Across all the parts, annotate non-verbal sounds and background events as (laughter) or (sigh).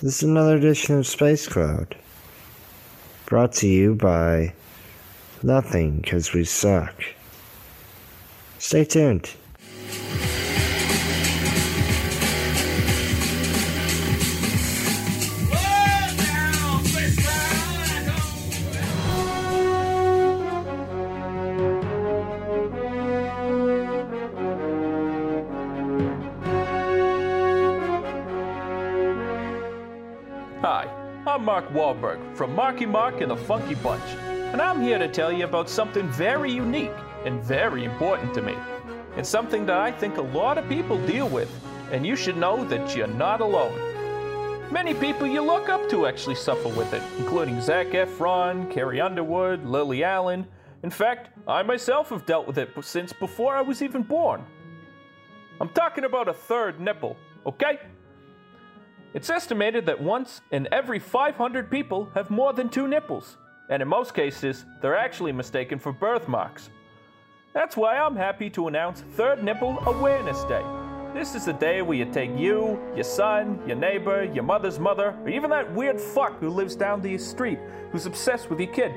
This is another edition of Space Cloud. Brought to you by Nothing, because we suck. Stay tuned. Hi, I'm Mark Wahlberg from Marky Mark and the Funky Bunch, and I'm here to tell you about something very unique and very important to me. It's something that I think a lot of people deal with, and you should know that you're not alone. Many people you look up to actually suffer with it, including Zac Efron, Carrie Underwood, Lily Allen. In fact, I myself have dealt with it since before I was even born. I'm talking about a third nipple, okay? It's estimated that once in every 500 people have more than two nipples, and in most cases, they're actually mistaken for birthmarks. That's why I'm happy to announce Third Nipple Awareness Day. This is the day where you take you, your son, your neighbor, your mother's mother, or even that weird fuck who lives down the street who's obsessed with your kid.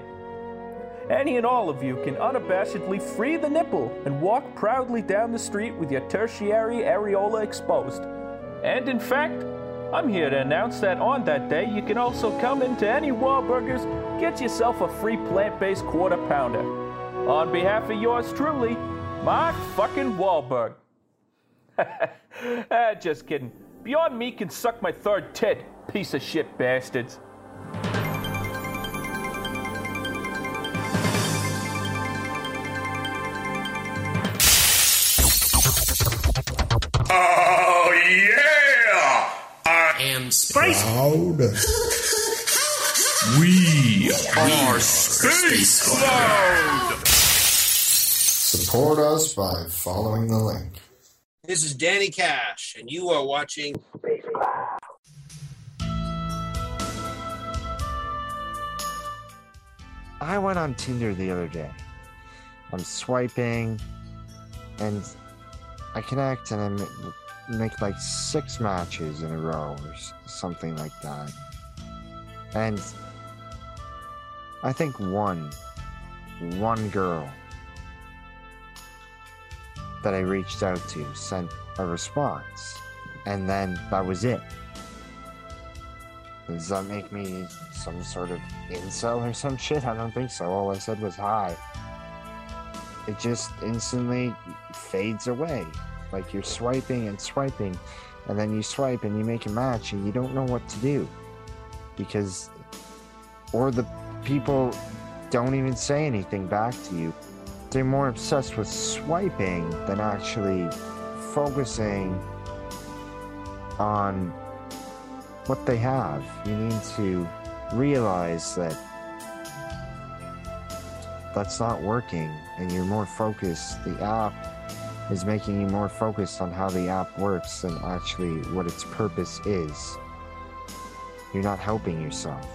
Any and all of you can unabashedly free the nipple and walk proudly down the street with your tertiary areola exposed. And in fact, I'm here to announce that on that day you can also come into any Wahlburgers, get yourself a free plant-based quarter pounder. On behalf of yours truly, Mark fucking Wahlberg. (laughs) ah, just kidding. Beyond Meat can suck my third tit, piece of shit bastards. I am Space. Loud. We are Space Cloud. Support us by following the link. This is Danny Cash, and you are watching I went on Tinder the other day. I'm swiping, and I connect, and I ma- make like six matches in a row or something like that. And I think one, one girl that I reached out to sent a response, and then that was it. Does that make me some sort of incel or some shit? I don't think so. All I said was hi. It just instantly fades away. Like you're swiping and swiping, and then you swipe and you make a match, and you don't know what to do. Because, or the people don't even say anything back to you. They're more obsessed with swiping than actually focusing on what they have. You need to realize that that's not working and you're more focused. The app is making you more focused on how the app works than actually what its purpose is. You're not helping yourself.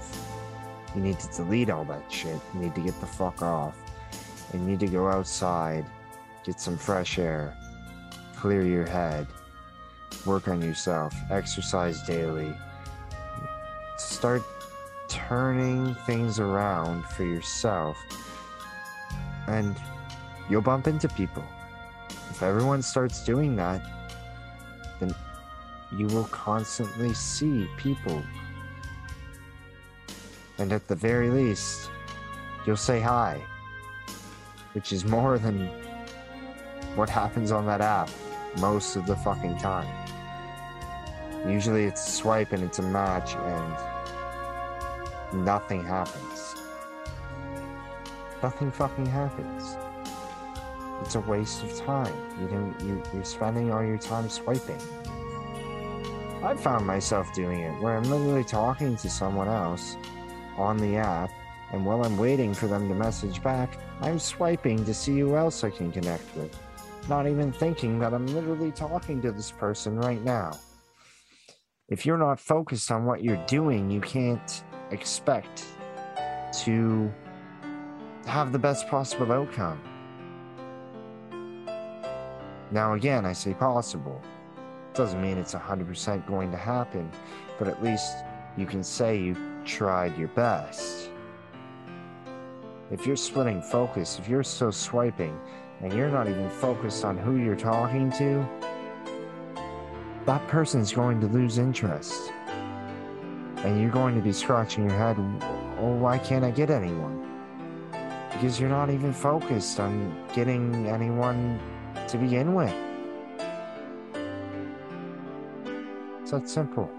You need to delete all that shit. You need to get the fuck off. You need to go outside, get some fresh air, clear your head, work on yourself, exercise daily, start turning things around for yourself and you'll bump into people if everyone starts doing that then you will constantly see people and at the very least you'll say hi which is more than what happens on that app most of the fucking time Usually it's a swipe and it's a match and nothing happens. Nothing fucking happens. It's a waste of time. You don't you you're spending all your time swiping. I found myself doing it where I'm literally talking to someone else on the app and while I'm waiting for them to message back, I'm swiping to see who else I can connect with. Not even thinking that I'm literally talking to this person right now if you're not focused on what you're doing, you can't expect to have the best possible outcome. Now, again, I say possible. Doesn't mean it's 100% going to happen, but at least you can say you tried your best. If you're splitting focus, if you're still swiping, and you're not even focused on who you're talking to, that person's going to lose interest. And you're going to be scratching your head, oh, why can't I get anyone? Because you're not even focused on getting anyone to begin with. It's that simple.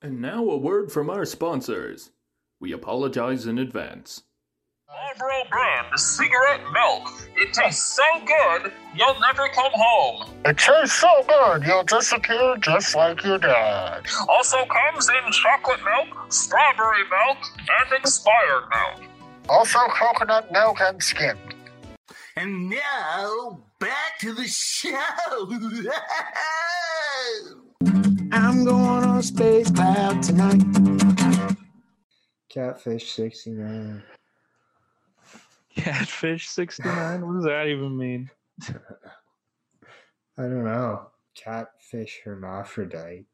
And now a word from our sponsors. We apologize in advance. Marlboro brand cigarette milk. It tastes so good, you'll never come home. It tastes so good, you'll disappear just like your dad. Also comes in chocolate milk, strawberry milk, and expired milk. Also, coconut milk and skim. And now, back to the show. (laughs) I'm going on space cloud tonight. Catfish 69. Catfish 69? What does that even mean? (laughs) I don't know. Catfish hermaphrodite.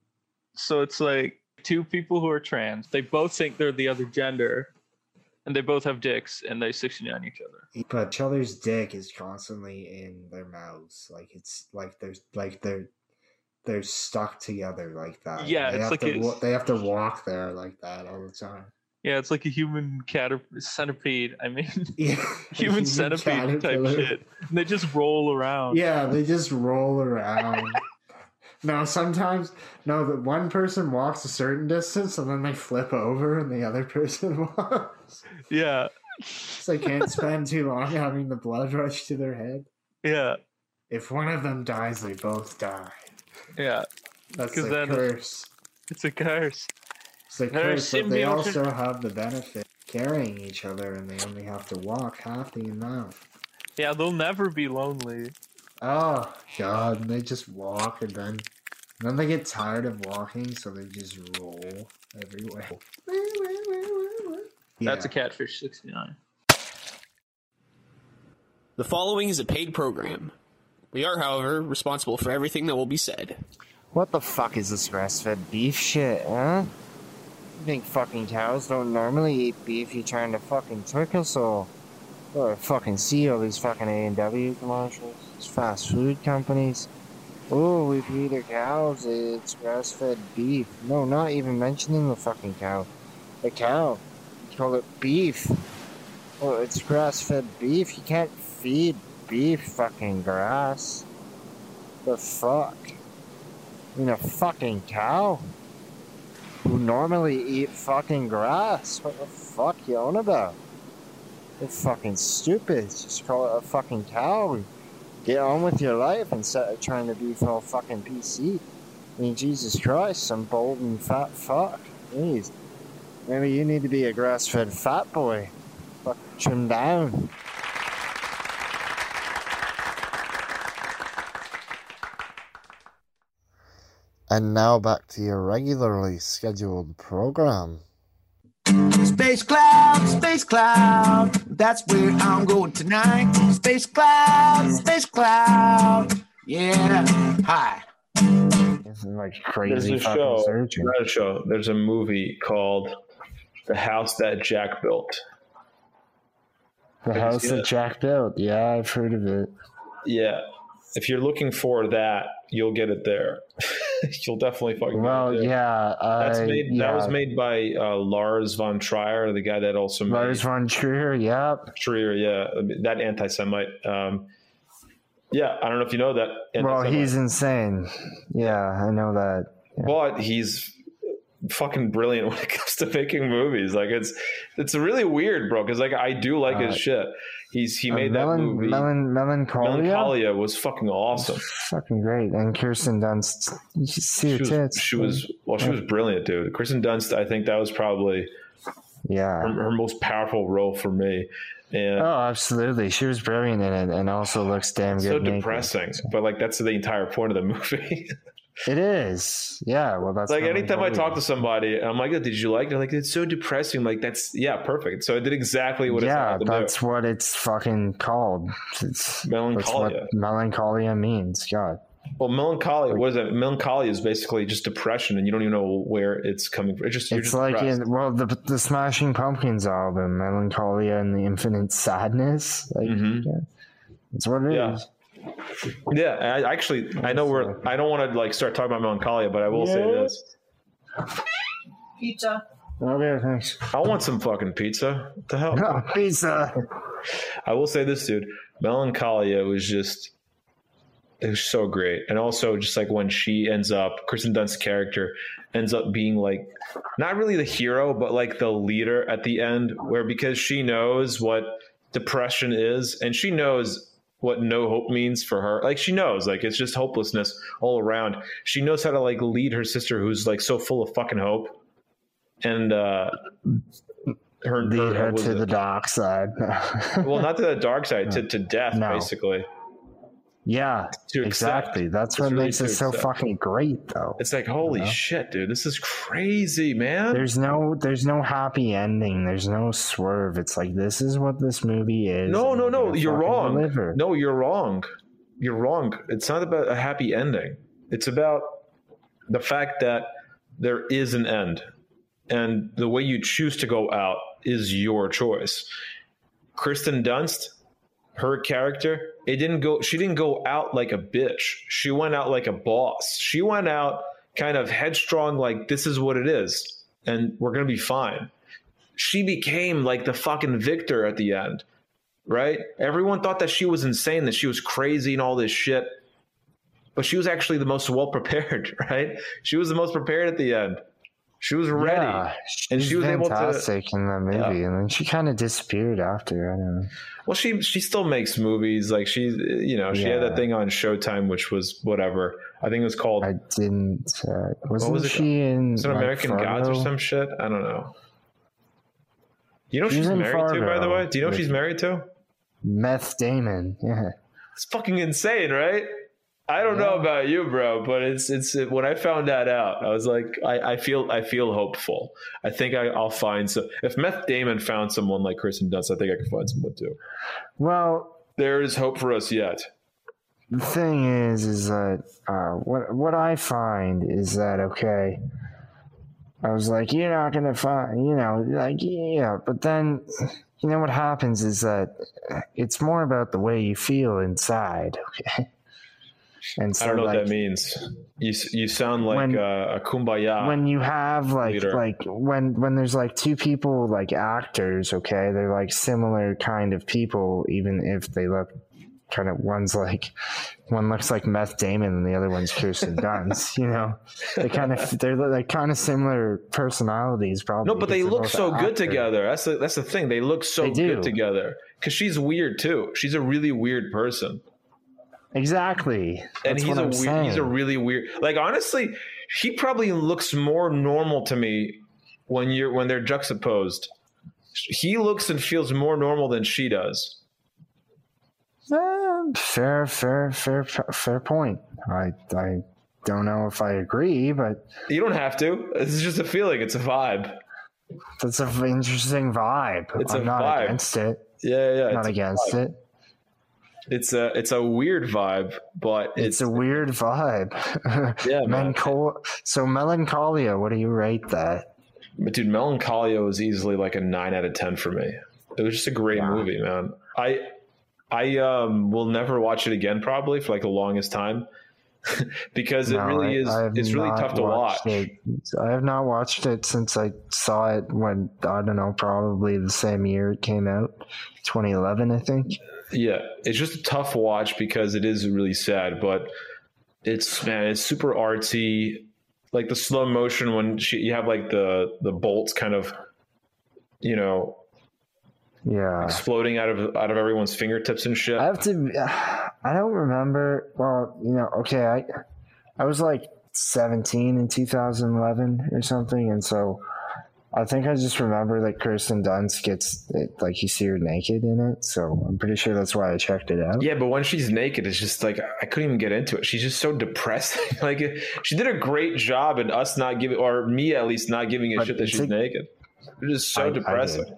So it's like two people who are trans. They both think they're the other gender, and they both have dicks, and they 69 each other. But each other's dick is constantly in their mouths. Like it's like they're like they're they're stuck together like that. Yeah, they it's have like to, it's- they have to walk there like that all the time. Yeah, it's like a human cater- centipede. I mean, (laughs) (laughs) Yeah, human centipede type shit. And they just roll around. Yeah, they just roll around. (laughs) no, sometimes no. The one person walks a certain distance and then they flip over, and the other person walks. Yeah. So they can't spend too long having the blood rush to their head. Yeah. If one of them dies, they both die. Yeah. That's the then- curse. It's a curse. It's the They're but they also have the benefit of carrying each other, and they only have to walk half the amount. Yeah, they'll never be lonely. Oh God! And they just walk, and then, and then they get tired of walking, so they just roll everywhere. (laughs) That's a catfish 69. The following is a paid program. We are, however, responsible for everything that will be said. What the fuck is this grass-fed beef shit, huh? Think fucking cows don't normally eat beef? You trying to fucking trick us all? Or fucking see all these fucking A and W commercials, these fast food companies. Oh, we feed our cows. It's grass-fed beef. No, not even mentioning the fucking cow. The cow. You call it beef. Oh, it's grass-fed beef. You can't feed beef fucking grass. The fuck? You mean, a fucking cow who normally eat fucking grass. What the fuck you on about? It's fucking stupid. Just call it a fucking cow. Get on with your life instead of trying to be all fucking PC. I mean, Jesus Christ, some bold and fat fuck. Maybe you need to be a grass-fed fat boy. Fuck, trim down. And now back to your regularly scheduled program. Space cloud, space cloud. That's where I'm going tonight. Space cloud, space cloud. Yeah. Hi. This is like crazy There's crazy a show, searching. not a show. There's a movie called "The House That Jack Built." The Have house that it? Jack built. Yeah, I've heard of it. Yeah, if you're looking for that, you'll get it there. (laughs) (laughs) you'll definitely fucking. Well, yeah, That's I- made. yeah. That was made by uh, Lars von Trier, the guy that also made Lars von Trier, yep. Trier. Yeah, that anti-Semite. Um, yeah, I don't know if you know that. Well, he's insane. Yeah, I know that. but he's fucking brilliant (laughs) when it comes to making movies. Like it's it's really weird, bro. Because like I do like his Uh, shit. He's he Uh, made Melon, that movie. Melon, Melancholia? Melancholia was fucking awesome. Fucking great. And Kirsten Dunst. You should see her She was, tits. she was well, she was brilliant, dude. Kirsten Dunst, I think that was probably Yeah. her, her most powerful role for me. And Oh, absolutely. She was brilliant in it and also looks damn good. so naked. depressing, but like that's the entire point of the (laughs) movie. It is. Yeah. Well, that's like anytime I talk to somebody, I'm like, "Oh, "Did you like?" it? They're like, "It's so depressing." Like that's yeah, perfect. So I did exactly what yeah, it's that's what it's fucking called. It's Melancholia. What melancholia means. God. Well, melancholy. What is it? Melancholy is basically just depression, and you don't even know where it's coming from. It's just you're It's just like depressed. in well the the Smashing Pumpkins album, Melancholia and the Infinite Sadness. Like, Mhm. yeah, that's what it is. Yeah. Yeah, I actually I know we're I don't want to like start talking about melancholia, but I will say this. Pizza. Okay, thanks. I want some fucking pizza. What the hell? Oh, (laughs) pizza. I will say this, dude. Melancholia was just it was so great. And also just like when she ends up, Kristen Dunst's character ends up being like not really the hero, but like the leader at the end, where because she knows what depression is and she knows what no hope means for her. Like she knows, like it's just hopelessness all around. She knows how to like lead her sister who's like so full of fucking hope. And uh her, Lead her- her to the dark side. (laughs) well, not to the dark side, to, to death, No. basically. Yeah, accept. exactly. That's It's what really makes it so accept. fucking great, though. It's like, holy You know? shit, dude, this is crazy, man. There's no, there's no happy ending. There's no swerve. It's like this is what this movie is. no, no, no, you're wrong. deliver. No, you're wrong. You're wrong. It's not about a happy ending. It's about the fact that there is an end. And the way you choose to go out is your choice. Kristen Dunst, her character, it didn't go she didn't go out like a bitch. She went out like a boss. She went out kind of headstrong like this is what it is and we're going to be fine. She became like the fucking victor at the end. Right? Everyone thought that she was insane, that she was crazy and all this shit. But she was actually the most well prepared, (laughs) right? She was the most prepared at the end. She was ready. Yeah, and she was able to fantastic in that movie, Yeah. and then she kind of disappeared after. I don't know. Well, she she still makes movies. Like she, you know, she had that thing on Showtime, which was whatever. I think it was called. I didn't. Uh, wasn't was it she in? it like, American Gods or some shit? I don't know. You know she's in married to, by the way. Do you know she's married to? Meth Damon. Yeah. It's fucking insane, right? I don't know about you, bro, but it's it's it, when I found that out, I was like, I, I feel I feel hopeful. I think I, I'll find some. If Meth Damon found someone like Kristen Dunst, I think I could find someone too. Well, There is hope for us yet. the thing is, is that uh, what what I find is that okay. I was like, you're not gonna find, you know, like yeah, but then, you know what happens is that it's more about the way you feel inside. (laughs) Okay. And so, I don't know like, what that means. You you sound like When- uh, a kumbaya. when you have like leader. like when when there's like two people like actors okay they're like similar kind of people even if they look kind of one's like one looks like meth damon and the other one's kirsten dunst (laughs) you know they kind of they're like kind of similar personalities probably no, but they look so good actors. together. That's the that's the thing. They look so They good together. Because she's weird too. She's a really weird person. Exactly and That's he's a weird, he's a really weird. Like honestly, he probably looks more normal to me when you're when they're juxtaposed. He looks and feels more normal than she does. Uh, fair fair fair fair point i i don't know if i agree but You don't have to. It's just a feeling. It's a vibe. That's an interesting vibe. It's I'm a not vibe. against it. Yeah, yeah. not against it. It's a it's a weird vibe, but It's, it's, a weird vibe. (laughs) Yeah. Melanchol- so melancholia. What do you rate that? But dude, Melancholia was easily like a nine out of ten for me. It was just a great Wow. movie, man. I I um will never watch it again probably for like the longest time. (laughs) because it really is I it's really tough to watch. It. I have not watched it since I saw it when I don't know, probably the same year it came out, 2011, I think. Yeah, it's just a tough watch because it is really sad, but it's man, it's super artsy. Like the slow motion when she, you have like the the bolts kind of, you know, Yeah. exploding out of out of everyone's fingertips and shit. I have to. I don't remember. Well, you know, okay, I I was like 17 in 2011 or something, and so I think I just remember that Kirsten Dunst gets it, like you see her naked in it, so I'm pretty sure that's why I checked it out. Yeah, but when she's naked, it's just like I couldn't even get into it. She's just so depressing. (laughs) like she did a great job in us not giving, or me at least, not giving a But shit that she's like- naked. It's just so I- I depressing. did.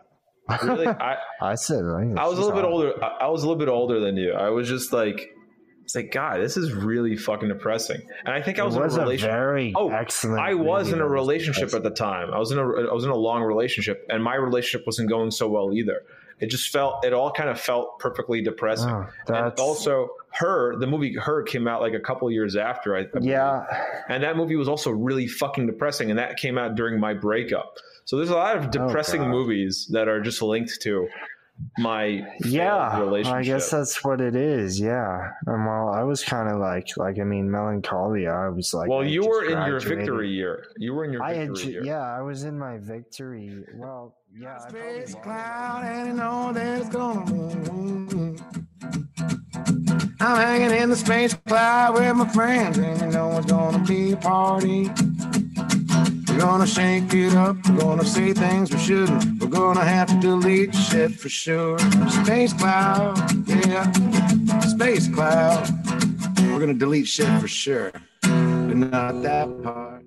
Really, I (laughs) I said like, I was a little bit older. I was a little bit older than you. I was just like, it's like God, this is really fucking depressing. And I think I was, was in a relationship. very Oh, excellent. I was in a relationship at the time. I was in a I was in a long relationship, and my relationship wasn't going so well either. It just felt it all kind of felt perfectly depressing. Oh, and also, her the movie her came out like a couple years after. I, I. Yeah, and that movie was also really fucking depressing, and that came out during my breakup. So there's a lot of oh, depressing Oh, movies that are just linked to my yeah. relationship. I guess that's what it is. Yeah. And while I was kind of like, like I mean, melancholia. I was like, well, I you were in your victory year. You were in your I had, year. yeah, I was in my victory. Well, yeah, Space cloud and you know that it's gonna move. I'm hanging in the space cloud with my friends, and you know it's gonna be a party. We're gonna shake it up, we're gonna say things we shouldn't. We're gonna have to delete shit for sure. Space cloud, yeah, space cloud. We're gonna delete shit for sure, but not that part.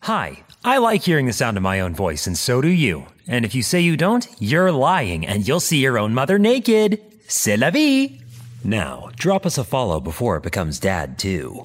Hi, I like hearing the sound of my own voice, and so do you. And if you say you don't, you're lying, and you'll see your own mother naked. C'est la vie! Now, drop us a follow before it becomes dad, too.